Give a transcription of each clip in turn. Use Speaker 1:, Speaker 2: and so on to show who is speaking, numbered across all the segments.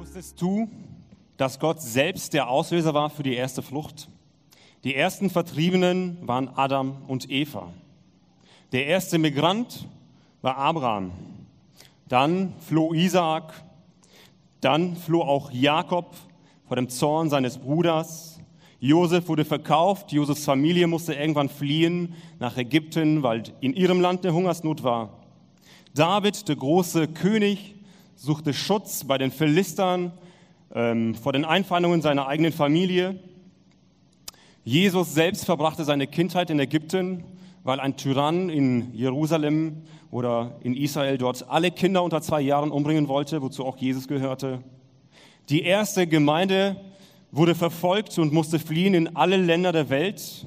Speaker 1: Wusstest du, dass Gott selbst der Auslöser war für die erste Flucht? Die ersten Vertriebenen waren Adam und Eva. Der erste Migrant war Abraham. Dann floh Isaak. Dann floh auch Jakob vor dem Zorn seines Bruders. Josef wurde verkauft. Josefs Familie musste irgendwann fliehen nach Ägypten, weil in ihrem Land eine Hungersnot war. David, der große König, suchte Schutz bei den Philistern ähm, vor den Einfeindungen seiner eigenen Familie. Jesus selbst verbrachte seine Kindheit in Ägypten, weil ein Tyrann in Jerusalem oder in Israel dort alle Kinder unter zwei Jahren umbringen wollte, wozu auch Jesus gehörte. Die erste Gemeinde wurde verfolgt und musste fliehen in alle Länder der Welt.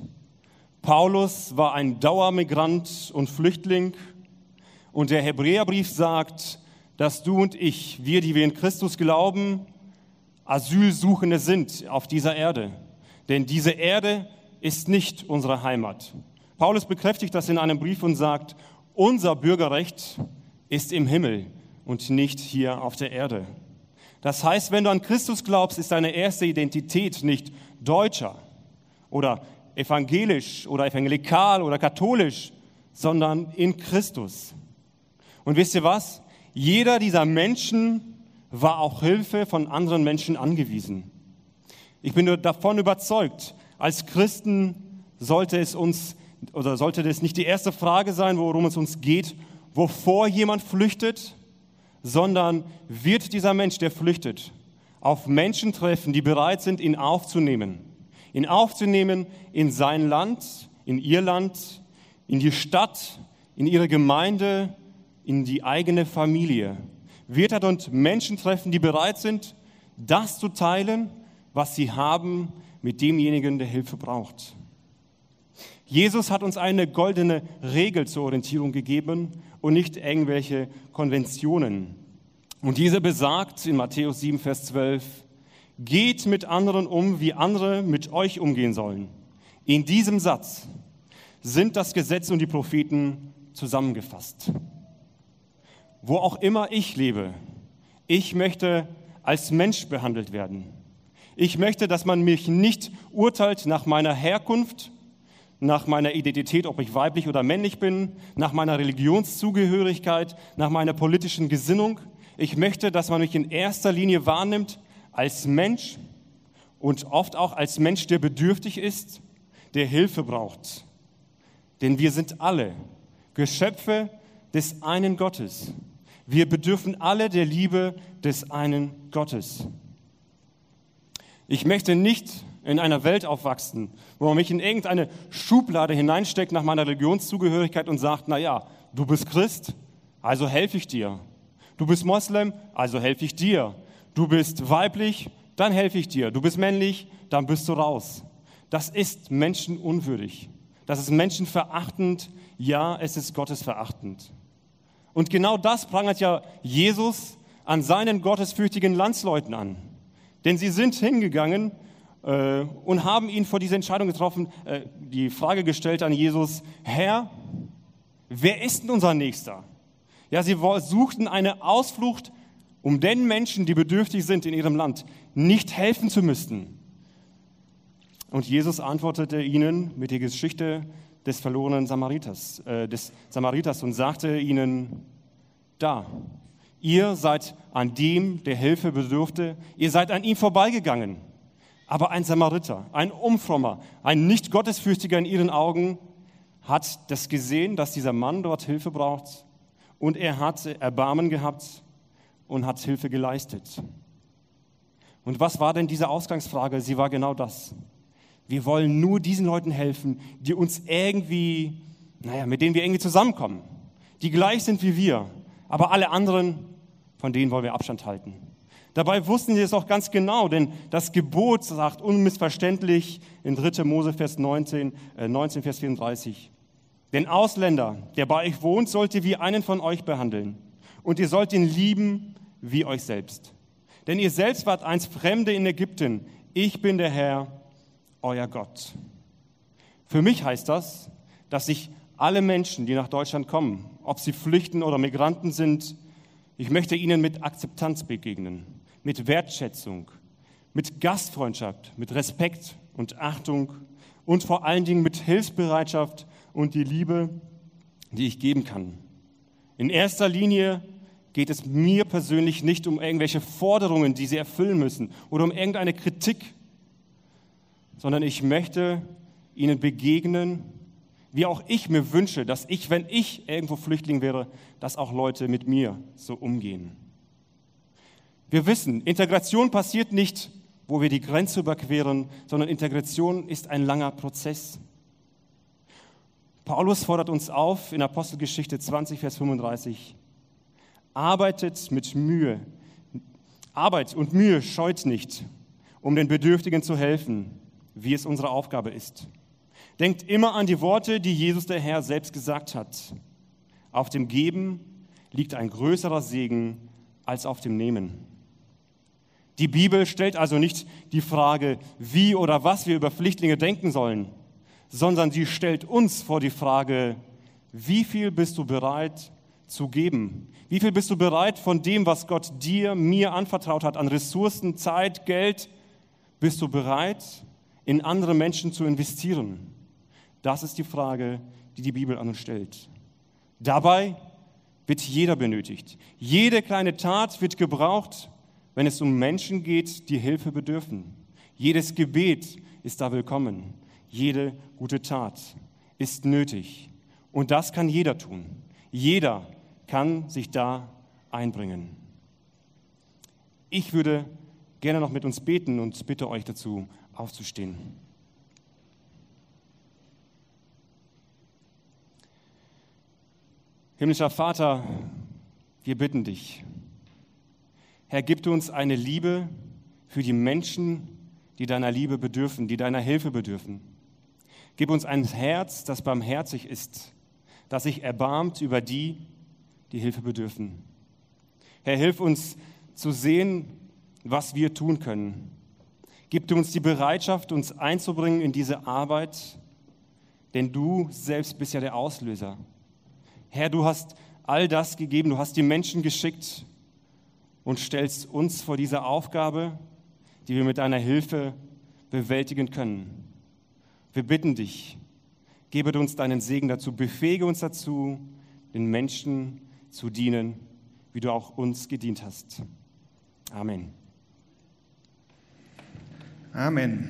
Speaker 1: Paulus war ein Dauermigrant und Flüchtling. Und der Hebräerbrief sagt, dass du und ich, wir, die wir in Christus glauben, Asylsuchende sind auf dieser Erde. Denn diese Erde ist nicht unsere Heimat. Paulus bekräftigt das in einem Brief und sagt, unser Bürgerrecht ist im Himmel und nicht hier auf der Erde. Das heißt, wenn du an Christus glaubst, ist deine erste Identität nicht Deutscher oder evangelisch oder evangelikal oder katholisch, sondern in Christus. Und wisst ihr was? Jeder dieser Menschen war auch Hilfe von anderen Menschen angewiesen. Ich bin davon überzeugt, als Christen sollte es uns oder sollte das nicht die erste Frage sein, worum es uns geht, wovor jemand flüchtet, sondern wird dieser Mensch, der flüchtet, auf Menschen treffen, die bereit sind, ihn aufzunehmen. Ihn aufzunehmen in sein Land, in ihr Land, in die Stadt, in ihre Gemeinde, in die eigene Familie. Wird er dort Menschen treffen, die bereit sind, das zu teilen, was sie haben mit demjenigen, der Hilfe braucht. Jesus hat uns eine goldene Regel zur Orientierung gegeben und nicht irgendwelche Konventionen. Und diese besagt in Matthäus 7, Vers 12, geht mit anderen um, wie andere mit euch umgehen sollen. In diesem Satz sind das Gesetz und die Propheten zusammengefasst. Wo auch immer ich lebe, ich möchte als Mensch behandelt werden. Ich möchte, dass man mich nicht urteilt nach meiner Herkunft, nach meiner Identität, ob ich weiblich oder männlich bin, nach meiner Religionszugehörigkeit, nach meiner politischen Gesinnung. Ich möchte, dass man mich in erster Linie wahrnimmt als Mensch und oft auch als Mensch, der bedürftig ist, der Hilfe braucht. Denn wir sind alle Geschöpfe des einen Gottes. Wir bedürfen alle der Liebe des einen Gottes. Ich möchte nicht in einer Welt aufwachsen, wo man mich in irgendeine Schublade hineinsteckt nach meiner Religionszugehörigkeit und sagt, na ja, du bist Christ, also helfe ich dir. Du bist Moslem, also helfe ich dir. Du bist weiblich, dann helfe ich dir. Du bist männlich, dann bist du raus. Das ist menschenunwürdig. Das ist menschenverachtend. Ja, es ist gottesverachtend. Und genau das prangert ja Jesus an seinen gottesfürchtigen Landsleuten an. Denn sie sind hingegangen äh, und haben ihn vor diese Entscheidung getroffen, äh, die Frage gestellt an Jesus, Herr, wer ist denn unser Nächster? Ja, sie suchten eine Ausflucht, um den Menschen, die bedürftig sind in ihrem Land, nicht helfen zu müssen. Und Jesus antwortete ihnen mit der Geschichte des verlorenen Samariters, äh, des Samariters und sagte ihnen, da, Ihr seid an dem, der Hilfe bedurfte, ihr seid an ihm vorbeigegangen. Aber ein Samariter, ein Umfrommer, ein nicht Gottesfürchtiger in ihren Augen, hat das gesehen, dass dieser Mann dort Hilfe braucht und er hat Erbarmen gehabt und hat Hilfe geleistet. Und was war denn diese Ausgangsfrage? Sie war genau das. Wir wollen nur diesen Leuten helfen, die uns irgendwie, naja, mit denen wir irgendwie zusammenkommen, die gleich sind wie wir. Aber alle anderen, von denen wollen wir Abstand halten. Dabei wussten sie es auch ganz genau, denn das Gebot sagt unmissverständlich in 3. Mose Vers 19, äh 19 Vers 34. Den Ausländer, der bei euch wohnt, sollt ihr wie einen von euch behandeln. Und ihr sollt ihn lieben wie euch selbst. Denn ihr selbst wart einst Fremde in Ägypten. Ich bin der Herr, euer Gott. Für mich heißt das, dass sich alle Menschen, die nach Deutschland kommen, ob sie flüchten oder Migranten sind, ich möchte ihnen mit Akzeptanz begegnen. mit Wertschätzung, mit Gastfreundschaft, mit Respekt und Achtung und vor allen Dingen mit Hilfsbereitschaft und die Liebe, die ich geben kann. In erster Linie geht es mir persönlich nicht um irgendwelche Forderungen, die sie erfüllen müssen oder um irgendeine Kritik, sondern ich möchte ihnen begegnen, wie auch ich mir wünsche, dass ich, wenn ich irgendwo Flüchtling wäre, dass auch Leute mit mir so umgehen. Wir wissen, Integration passiert nicht, wo wir die Grenze überqueren, sondern Integration ist ein langer Prozess. Paulus fordert uns auf in Apostelgeschichte 20, Vers 35, arbeitet mit Mühe, Arbeit und Mühe scheut nicht, um den Bedürftigen zu helfen, wie es unsere Aufgabe ist. Denkt immer an die Worte, die Jesus der Herr selbst gesagt hat. Auf dem Geben liegt ein größerer Segen als auf dem Nehmen. Die Bibel stellt also nicht die Frage, wie oder was wir über Flüchtlinge denken sollen, sondern sie stellt uns vor die Frage, wie viel bist du bereit zu geben? Wie viel bist du bereit von dem, was Gott dir, mir anvertraut hat, an Ressourcen, Zeit, Geld, bist du bereit, in andere Menschen zu investieren? Das ist die Frage, die die Bibel an uns stellt. Dabei wird jeder benötigt. Jede kleine Tat wird gebraucht, wenn es um Menschen geht, die Hilfe bedürfen. Jedes Gebet ist da willkommen. Jede gute Tat ist nötig. Und das kann jeder tun. Jeder kann sich da einbringen. Ich würde gerne noch mit uns beten und bitte euch dazu aufzustehen. Himmlischer Vater, wir bitten dich, Herr, gib uns eine Liebe für die Menschen, die deiner Liebe bedürfen, die deiner Hilfe bedürfen. Gib uns ein Herz, das barmherzig ist, das sich erbarmt über die, die Hilfe bedürfen. Herr, hilf uns zu sehen, was wir tun können. Gib uns die Bereitschaft, uns einzubringen in diese Arbeit, denn du selbst bist ja der Auslöser. Herr, du hast all das gegeben, du hast die Menschen geschickt und stellst uns vor diese Aufgabe, die wir mit deiner Hilfe bewältigen können. Wir bitten dich, gebe uns deinen Segen dazu, befähige uns dazu, den Menschen zu dienen, wie du auch uns gedient hast. Amen.
Speaker 2: Amen.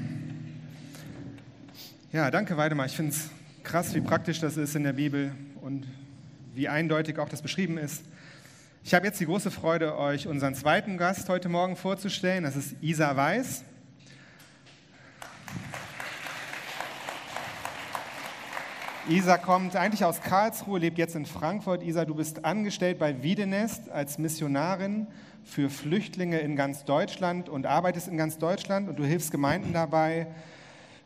Speaker 2: Ja, danke Weidemar. Ich finde es krass, wie praktisch das ist in der Bibel und wie eindeutig auch das beschrieben ist. Ich habe jetzt die große Freude, euch unseren zweiten Gast heute Morgen vorzustellen. Das ist Isa Weiß. Isa kommt eigentlich aus Karlsruhe, lebt jetzt in Frankfurt. Isa, du bist angestellt bei Wiedenest als Missionarin für Flüchtlinge in ganz Deutschland und arbeitest in ganz Deutschland und du hilfst Gemeinden dabei,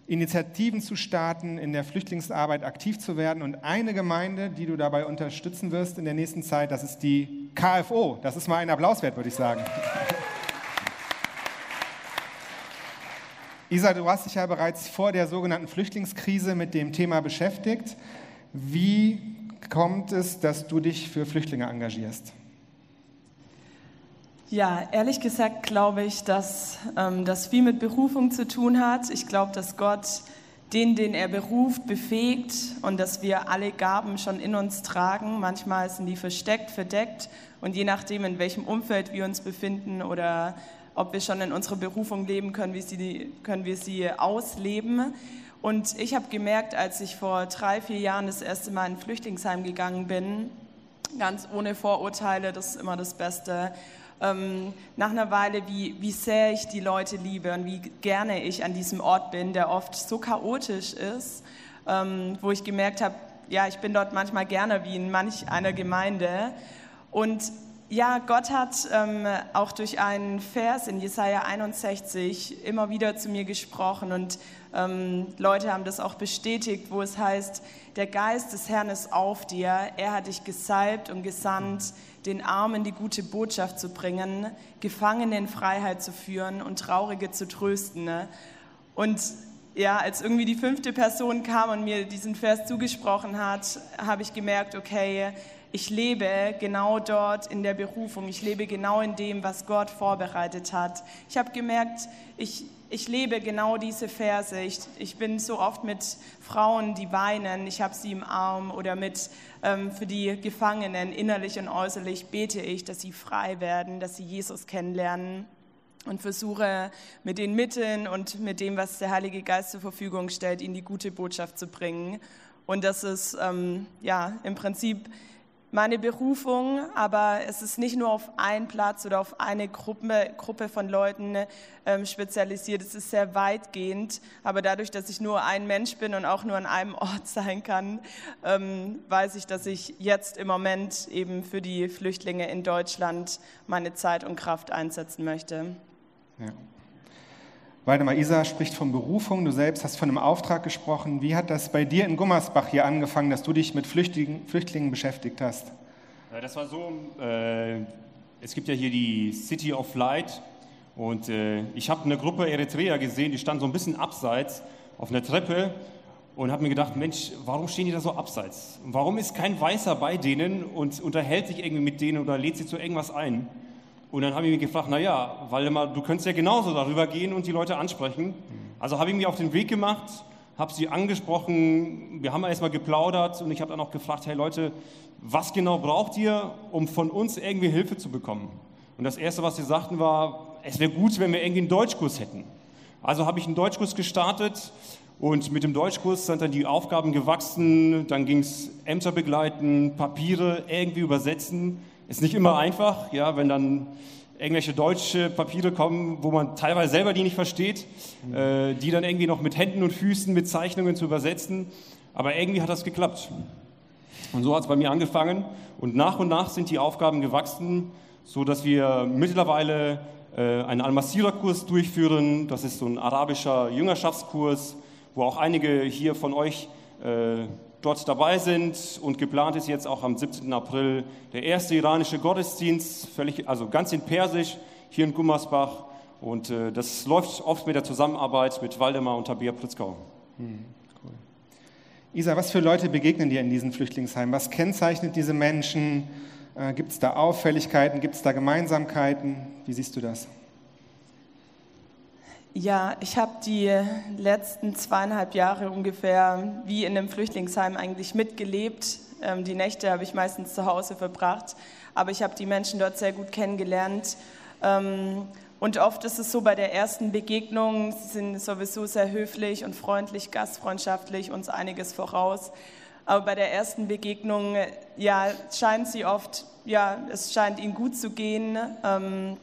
Speaker 2: Initiativen zu starten, in der Flüchtlingsarbeit aktiv zu werden. Und eine Gemeinde, die du dabei unterstützen wirst in der nächsten Zeit, das ist die KFO. Das ist mal ein Applaus wert, würde ich sagen. Isa, du hast dich ja bereits vor der sogenannten Flüchtlingskrise mit dem Thema beschäftigt. Wie kommt es, dass du dich für Flüchtlinge engagierst?
Speaker 3: Ja, ehrlich gesagt glaube ich, dass ähm, das viel mit Berufung zu tun hat. Ich glaube, dass Gott den, den er beruft, befähigt und dass wir alle Gaben schon in uns tragen. Manchmal sind die versteckt, verdeckt und je nachdem, in welchem Umfeld wir uns befinden oder ob wir schon in unserer Berufung leben, können wir sie, können wir sie ausleben. Und ich habe gemerkt, als ich vor drei, vier Jahren das erste Mal in ein Flüchtlingsheim gegangen bin, ganz ohne Vorurteile, das ist immer das Beste, ähm, nach einer Weile, wie, wie sehr ich die Leute liebe und wie gerne ich an diesem Ort bin, der oft so chaotisch ist, ähm, wo ich gemerkt habe, ja, ich bin dort manchmal gerne wie in manch einer Gemeinde. Und ja, Gott hat ähm, auch durch einen Vers in Jesaja 61 immer wieder zu mir gesprochen und ähm, Leute haben das auch bestätigt, wo es heißt, der Geist des Herrn ist auf dir, er hat dich gesalbt und gesandt, den Armen die gute Botschaft zu bringen, Gefangene in Freiheit zu führen und Traurige zu trösten. Ne? Und ja, als irgendwie die fünfte Person kam und mir diesen Vers zugesprochen hat, habe ich gemerkt, okay, ich lebe genau dort in der Berufung. Ich lebe genau in dem, was Gott vorbereitet hat. Ich habe gemerkt, ich, ich lebe genau diese Verse. Ich, ich bin so oft mit Frauen, die weinen, ich habe sie im Arm oder mit ähm, für die Gefangenen innerlich und äußerlich bete ich, dass sie frei werden, dass sie Jesus kennenlernen und versuche mit den Mitteln und mit dem, was der Heilige Geist zur Verfügung stellt, ihnen die gute Botschaft zu bringen. Und das ist ähm, ja im Prinzip meine Berufung, aber es ist nicht nur auf einen Platz oder auf eine Gruppe, Gruppe von Leuten ähm, spezialisiert. Es ist sehr weitgehend, aber dadurch, dass ich nur ein Mensch bin und auch nur an einem Ort sein kann, ähm, weiß ich, dass ich jetzt im Moment eben für die Flüchtlinge in Deutschland meine Zeit und Kraft einsetzen möchte. Ja.
Speaker 2: Waldemar Isa spricht von Berufung, du selbst hast von einem Auftrag gesprochen. Wie hat das bei dir in Gummersbach hier angefangen, dass du dich mit Flüchtlingen, Flüchtlingen beschäftigt hast?
Speaker 1: Das war so, äh, es gibt ja hier die City of Light und äh, ich habe eine Gruppe Eritreer gesehen, die stand so ein bisschen abseits auf einer Treppe und habe mir gedacht, Mensch, warum stehen die da so abseits? Warum ist kein Weißer bei denen und unterhält sich irgendwie mit denen oder lädt sie zu irgendwas ein? Und dann habe ich mich gefragt, naja, Waldemar, du könntest ja genauso darüber gehen und die Leute ansprechen. Also habe ich mich auf den Weg gemacht, habe sie angesprochen, wir haben erstmal geplaudert und ich habe dann auch gefragt, hey Leute, was genau braucht ihr, um von uns irgendwie Hilfe zu bekommen? Und das Erste, was sie sagten, war, es wäre gut, wenn wir irgendwie einen Deutschkurs hätten. Also habe ich einen Deutschkurs gestartet und mit dem Deutschkurs sind dann die Aufgaben gewachsen, dann ging es Ämter begleiten, Papiere irgendwie übersetzen. Ist nicht immer einfach, ja, wenn dann irgendwelche deutsche Papiere kommen, wo man teilweise selber die nicht versteht, äh, die dann irgendwie noch mit Händen und Füßen, mit Zeichnungen zu übersetzen. Aber irgendwie hat das geklappt. Und so hat es bei mir angefangen. Und nach und nach sind die Aufgaben gewachsen, so dass wir mittlerweile äh, einen Al-Masira-Kurs durchführen. Das ist so ein arabischer Jüngerschaftskurs, wo auch einige hier von euch äh, dort dabei sind. Und geplant ist jetzt auch am 17. April der erste iranische Gottesdienst, völlig, also ganz in Persisch, hier in Gummersbach. Und äh, das läuft oft mit der Zusammenarbeit mit Waldemar und Tabea Pritzkau. Hm,
Speaker 2: cool. Isa, was für Leute begegnen dir in diesen Flüchtlingsheimen? Was kennzeichnet diese Menschen? Äh, Gibt es da Auffälligkeiten? Gibt es da Gemeinsamkeiten? Wie siehst du das?
Speaker 3: Ja, ich habe die letzten zweieinhalb Jahre ungefähr wie in einem Flüchtlingsheim eigentlich mitgelebt. Ähm, die Nächte habe ich meistens zu Hause verbracht, aber ich habe die Menschen dort sehr gut kennengelernt. Ähm, und oft ist es so bei der ersten Begegnung, sie sind sowieso sehr höflich und freundlich, gastfreundschaftlich, uns einiges voraus. Aber bei der ersten Begegnung, ja, scheint sie oft, ja, es scheint ihnen gut zu gehen. Ähm,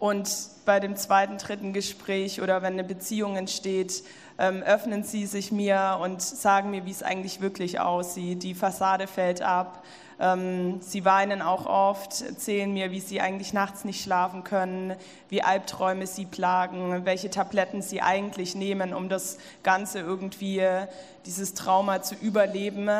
Speaker 3: und bei dem zweiten, dritten Gespräch oder wenn eine Beziehung entsteht, ähm, öffnen sie sich mir und sagen mir, wie es eigentlich wirklich aussieht. Die Fassade fällt ab. Ähm, sie weinen auch oft, erzählen mir, wie sie eigentlich nachts nicht schlafen können, wie Albträume sie plagen, welche Tabletten sie eigentlich nehmen, um das Ganze irgendwie, dieses Trauma zu überleben,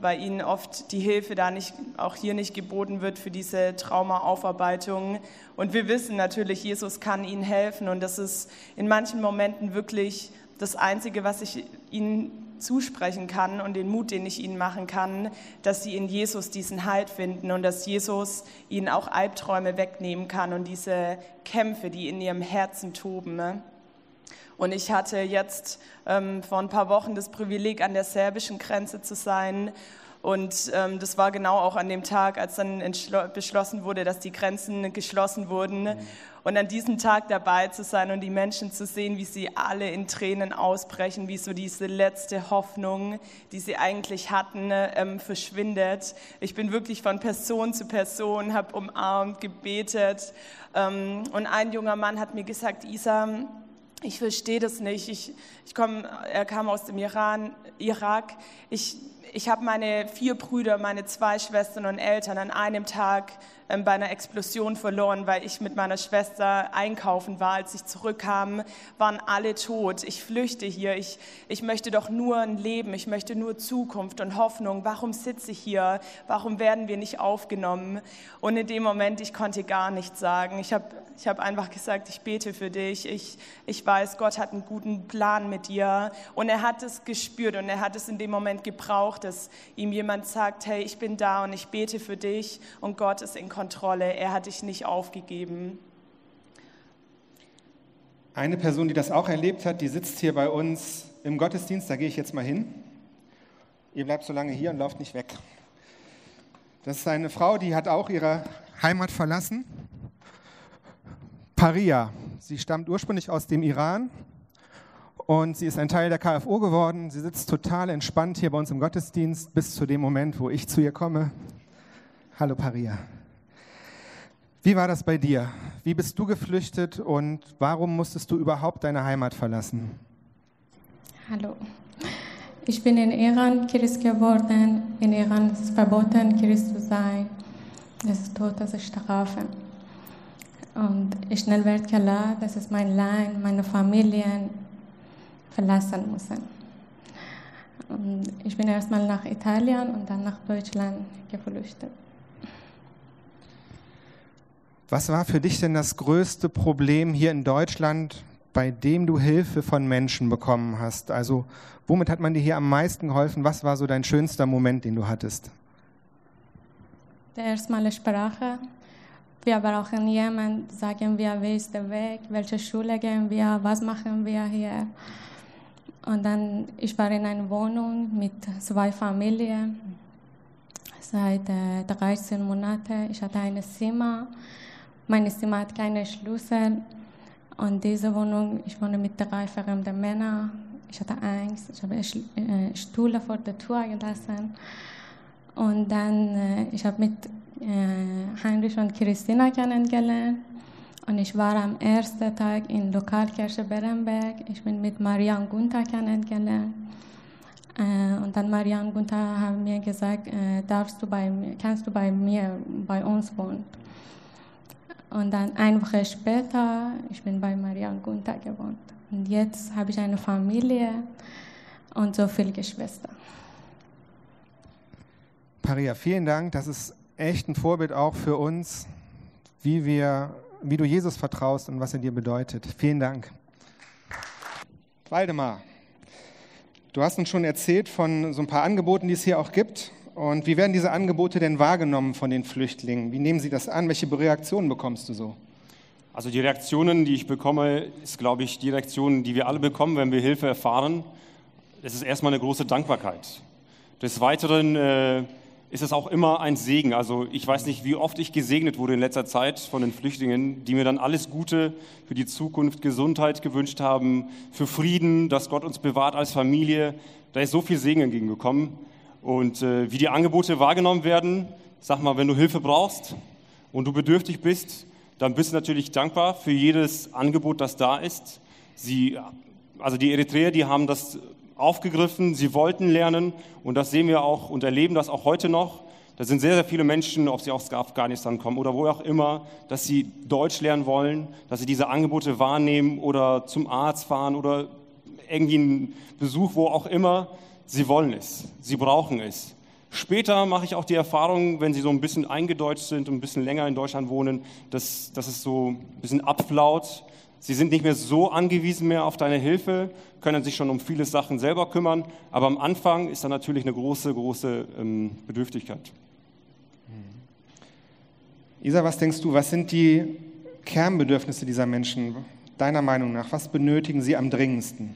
Speaker 3: weil ihnen oft die Hilfe da nicht, auch hier nicht geboten wird für diese Traumaaufarbeitung. Und wir wissen natürlich, Jesus kann ihnen helfen und das ist in manchen Momenten wirklich das Einzige, was ich ihnen zusprechen kann und den Mut, den ich ihnen machen kann, dass sie in Jesus diesen Halt finden und dass Jesus ihnen auch Albträume wegnehmen kann und diese Kämpfe, die in ihrem Herzen toben. Ne? Und ich hatte jetzt ähm, vor ein paar Wochen das Privileg, an der serbischen Grenze zu sein und ähm, das war genau auch an dem Tag, als dann beschlossen wurde, dass die Grenzen geschlossen wurden. Mhm. Und an diesem Tag dabei zu sein und die Menschen zu sehen, wie sie alle in Tränen ausbrechen, wie so diese letzte Hoffnung, die sie eigentlich hatten, ähm, verschwindet. Ich bin wirklich von Person zu Person, habe umarmt, gebetet. Ähm, und ein junger Mann hat mir gesagt, Isa, ich verstehe das nicht. Ich, ich komm, er kam aus dem Iran, Irak. Ich, ich habe meine vier Brüder, meine zwei Schwestern und Eltern an einem Tag ähm, bei einer Explosion verloren, weil ich mit meiner Schwester einkaufen war. Als ich zurückkam, waren alle tot. Ich flüchte hier. Ich, ich möchte doch nur ein Leben. Ich möchte nur Zukunft und Hoffnung. Warum sitze ich hier? Warum werden wir nicht aufgenommen? Und in dem Moment, ich konnte gar nichts sagen. Ich habe Ich habe einfach gesagt, ich bete für dich. Ich, ich weiß, Gott hat einen guten Plan mit dir. Und er hat es gespürt und er hat es in dem Moment gebraucht, dass ihm jemand sagt, hey, ich bin da und ich bete für dich und Gott ist in Kontrolle. Er hat dich nicht aufgegeben.
Speaker 2: Eine Person, die das auch erlebt hat, die sitzt hier bei uns im Gottesdienst. Da gehe ich jetzt mal hin. Ihr bleibt so lange hier und lauft nicht weg. Das ist eine Frau, die hat auch ihre Heimat verlassen. Paria. Sie stammt ursprünglich aus dem Iran und sie ist ein Teil der KFO geworden. Sie sitzt total entspannt hier bei uns im Gottesdienst bis zu dem Moment, wo ich zu ihr komme. Hallo Paria. Wie war das bei dir? Wie bist du geflüchtet und warum musstest du überhaupt deine Heimat verlassen?
Speaker 4: Hallo. Ich bin in Iran Christ geworden. In Iran ist es verboten, Christ zu sein. Das ist Todesstrafe. Und schnell wird klar, dass es mein Land, meine Familie verlassen müssen. Und ich bin erstmal nach Italien und dann nach Deutschland geflüchtet.
Speaker 2: Was war für dich denn das größte Problem hier in Deutschland, bei dem du Hilfe von Menschen bekommen hast? Also womit hat man dir hier am meisten geholfen? Was war so dein schönster Moment, den du hattest?
Speaker 4: Der erste Mal Sprache. Wir brauchen jemanden, sagen wir, wie ist der Weg, welche Schule gehen wir, was machen wir hier. Und dann, ich war in einer Wohnung mit zwei Familien seit äh, 13 Monaten. Ich hatte ein Zimmer. Mein Zimmer hat keine Schlüssel. Und diese Wohnung, ich wohne mit drei fremden Männern. Ich hatte Angst. Ich habe äh, Stühle vor der Tür gelassen. Und dann, äh, ich habe mit äh, Heinrich und Christina kennengelernt. Und ich war am ersten Tag in Lokalkirche Berenberg. Ich bin mit Marian Gunther kennengelernt. Äh, und dann Marian Gunther hat mir gesagt, äh, darfst du bei kannst du bei mir, bei uns wohnen. Und dann eine Woche später, ich bin bei Marian Gunther gewohnt. Und jetzt habe ich eine Familie und so viele Geschwister.
Speaker 2: Paria, vielen Dank. Das ist echt ein Vorbild auch für uns, wie, wir, wie du Jesus vertraust und was er dir bedeutet. Vielen Dank. Waldemar, du hast uns schon erzählt von so ein paar Angeboten, die es hier auch gibt. Und wie werden diese Angebote denn wahrgenommen von den Flüchtlingen? Wie nehmen sie das an? Welche Reaktionen bekommst du so?
Speaker 1: Also die Reaktionen, die ich bekomme, ist, glaube ich, die Reaktion, die wir alle bekommen, wenn wir Hilfe erfahren. Es ist erstmal eine große Dankbarkeit. Des Weiteren äh, ist es auch immer ein Segen. Also ich weiß nicht, wie oft ich gesegnet wurde in letzter Zeit von den Flüchtlingen, die mir dann alles Gute für die Zukunft, Gesundheit gewünscht haben, für Frieden, dass Gott uns bewahrt als Familie. Da ist so viel Segen entgegengekommen. Und äh, wie die Angebote wahrgenommen werden, sag mal, wenn du Hilfe brauchst und du bedürftig bist, dann bist du natürlich dankbar für jedes Angebot, das da ist. Sie, also die Eritreer, die haben das aufgegriffen, sie wollten lernen und das sehen wir auch und erleben das auch heute noch. Da sind sehr, sehr viele Menschen, ob sie aus Afghanistan kommen oder wo auch immer, dass sie Deutsch lernen wollen, dass sie diese Angebote wahrnehmen oder zum Arzt fahren oder irgendwie einen Besuch, wo auch immer. Sie wollen es, sie brauchen es. Später mache ich auch die Erfahrung, wenn sie so ein bisschen eingedeutscht sind und ein bisschen länger in Deutschland wohnen, dass, dass es so ein bisschen abflaut, Sie sind nicht mehr so angewiesen mehr auf deine Hilfe, können sich schon um viele Sachen selber kümmern, aber am Anfang ist da natürlich eine große, große ähm, Bedürftigkeit.
Speaker 2: Isa, was denkst du, was sind die Kernbedürfnisse dieser Menschen deiner Meinung nach? Was benötigen sie am dringendsten?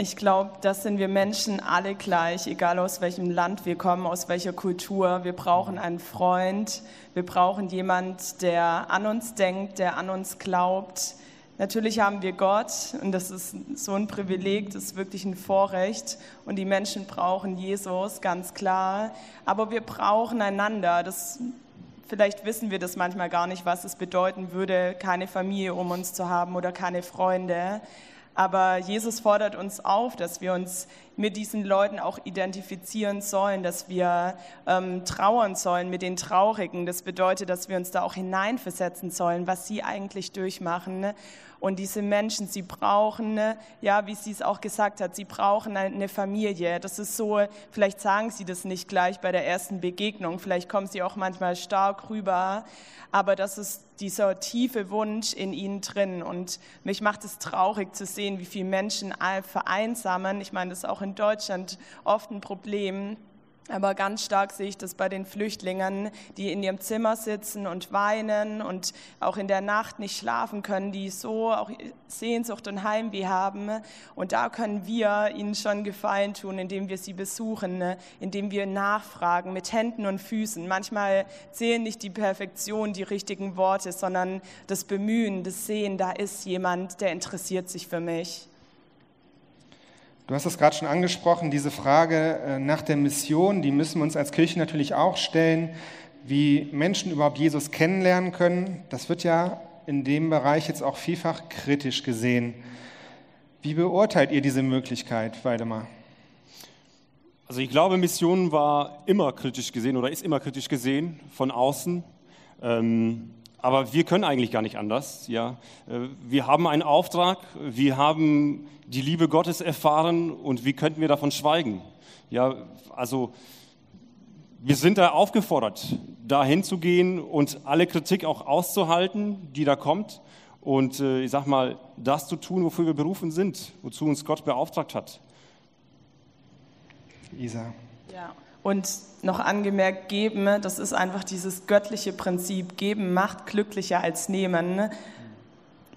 Speaker 3: Ich glaube, das sind wir Menschen alle gleich, egal aus welchem Land wir kommen, aus welcher Kultur. Wir brauchen einen Freund, wir brauchen jemand, der an uns denkt, der an uns glaubt. Natürlich haben wir Gott und das ist so ein Privileg, das ist wirklich ein Vorrecht und die Menschen brauchen Jesus, ganz klar. Aber wir brauchen einander. Das, vielleicht wissen wir das manchmal gar nicht, was es bedeuten würde, keine Familie um uns zu haben oder keine Freunde. Aber Jesus fordert uns auf, dass wir uns mit diesen Leuten auch identifizieren sollen, dass wir ähm, trauern sollen mit den Traurigen. Das bedeutet, dass wir uns da auch hineinversetzen sollen, was sie eigentlich durchmachen. Ne? Und diese Menschen, sie brauchen, ja, wie sie es auch gesagt hat, sie brauchen eine Familie. Das ist so, vielleicht sagen sie das nicht gleich bei der ersten Begegnung, vielleicht kommen sie auch manchmal stark rüber, aber das ist dieser tiefe Wunsch in ihnen drin. Und mich macht es traurig zu sehen, wie viele Menschen vereinsamen. Ich meine, das ist auch in Deutschland oft ein Problem aber ganz stark sehe ich das bei den Flüchtlingen, die in ihrem Zimmer sitzen und weinen und auch in der Nacht nicht schlafen können, die so auch Sehnsucht und Heimweh haben. Und da können wir ihnen schon Gefallen tun, indem wir sie besuchen, indem wir nachfragen mit Händen und Füßen. Manchmal zählen nicht die Perfektion, die richtigen Worte, sondern das Bemühen, das Sehen, da ist jemand, der interessiert sich für mich.
Speaker 2: Du hast es gerade schon angesprochen, diese Frage äh, nach der Mission, die müssen wir uns als Kirche natürlich auch stellen, wie Menschen überhaupt Jesus kennenlernen können. Das wird ja in dem Bereich jetzt auch vielfach kritisch gesehen. Wie beurteilt ihr diese Möglichkeit, Waldemar?
Speaker 1: Also ich glaube, Mission war immer kritisch gesehen oder ist immer kritisch gesehen von außen. Ähm, aber wir können eigentlich gar nicht anders. Ja? Äh, wir haben einen Auftrag, wir haben die Liebe Gottes erfahren und wie könnten wir davon schweigen? Ja, also wir sind da aufgefordert, da hinzugehen und alle Kritik auch auszuhalten, die da kommt. Und äh, ich sag mal, das zu tun, wofür wir berufen sind, wozu uns Gott beauftragt hat.
Speaker 2: Isa.
Speaker 3: Ja, und noch angemerkt, geben, ne, das ist einfach dieses göttliche Prinzip. Geben macht glücklicher als nehmen. Ne.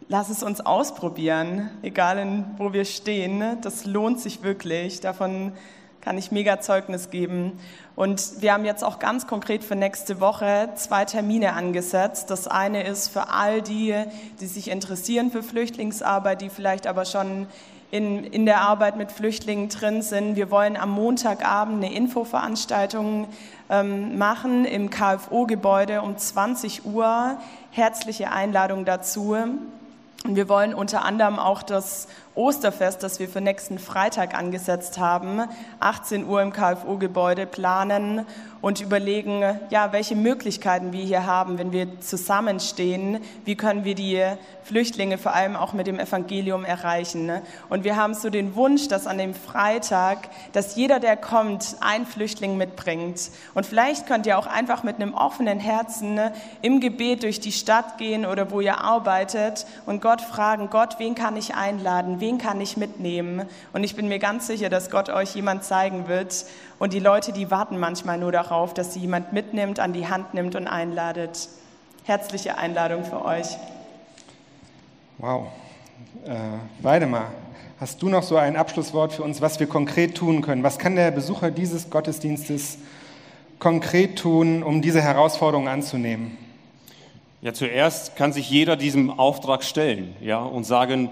Speaker 3: Lass es uns ausprobieren, egal in, wo wir stehen. Ne. Das lohnt sich wirklich. Davon kann ich mega Zeugnis geben. Und wir haben jetzt auch ganz konkret für nächste Woche zwei Termine angesetzt. Das eine ist für all die, die sich interessieren für Flüchtlingsarbeit, die vielleicht aber schon in, in der Arbeit mit Flüchtlingen drin sind. Wir wollen am Montagabend eine Infoveranstaltung ähm, machen im KFO-Gebäude um 20 Uhr. Herzliche Einladung dazu. Und wir wollen unter anderem auch das Osterfest, das wir für nächsten Freitag angesetzt haben, 18 Uhr im KFO-Gebäude planen und überlegen, ja, welche Möglichkeiten wir hier haben, wenn wir zusammenstehen. Wie können wir die Flüchtlinge vor allem auch mit dem Evangelium erreichen? Und wir haben so den Wunsch, dass an dem Freitag, dass jeder, der kommt, ein Flüchtling mitbringt. Und vielleicht könnt ihr auch einfach mit einem offenen Herzen im Gebet durch die Stadt gehen oder wo ihr arbeitet und Gott fragen, Gott, wen kann ich einladen? Wen kann ich mitnehmen? Und ich bin mir ganz sicher, dass Gott euch jemand zeigen wird. Und die Leute, die warten manchmal nur darauf, dass sie jemand mitnimmt, an die Hand nimmt und einladet. Herzliche Einladung für euch.
Speaker 2: Wow. Äh, Weidemar, hast du noch so ein Abschlusswort für uns, was wir konkret tun können? Was kann der Besucher dieses Gottesdienstes konkret tun, um diese Herausforderung anzunehmen?
Speaker 1: Ja, zuerst kann sich jeder diesem Auftrag stellen ja, und sagen,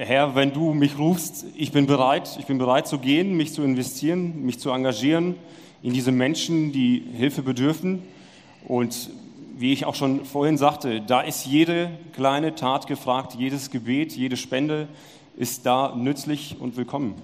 Speaker 1: Herr, wenn du mich rufst, ich bin bereit, ich bin bereit zu gehen, mich zu investieren, mich zu engagieren in diese Menschen, die Hilfe bedürfen. Und wie ich auch schon vorhin sagte, da ist jede kleine Tat gefragt, jedes Gebet, jede Spende ist da nützlich und willkommen.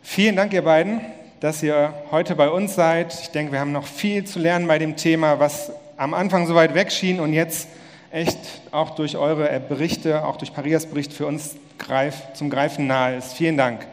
Speaker 2: Vielen Dank, ihr beiden, dass ihr heute bei uns seid. Ich denke, wir haben noch viel zu lernen bei dem Thema, was am Anfang so weit weg schien und jetzt echt auch durch eure Berichte, auch durch Parias Bericht für uns greif, zum Greifen nahe ist. Vielen Dank.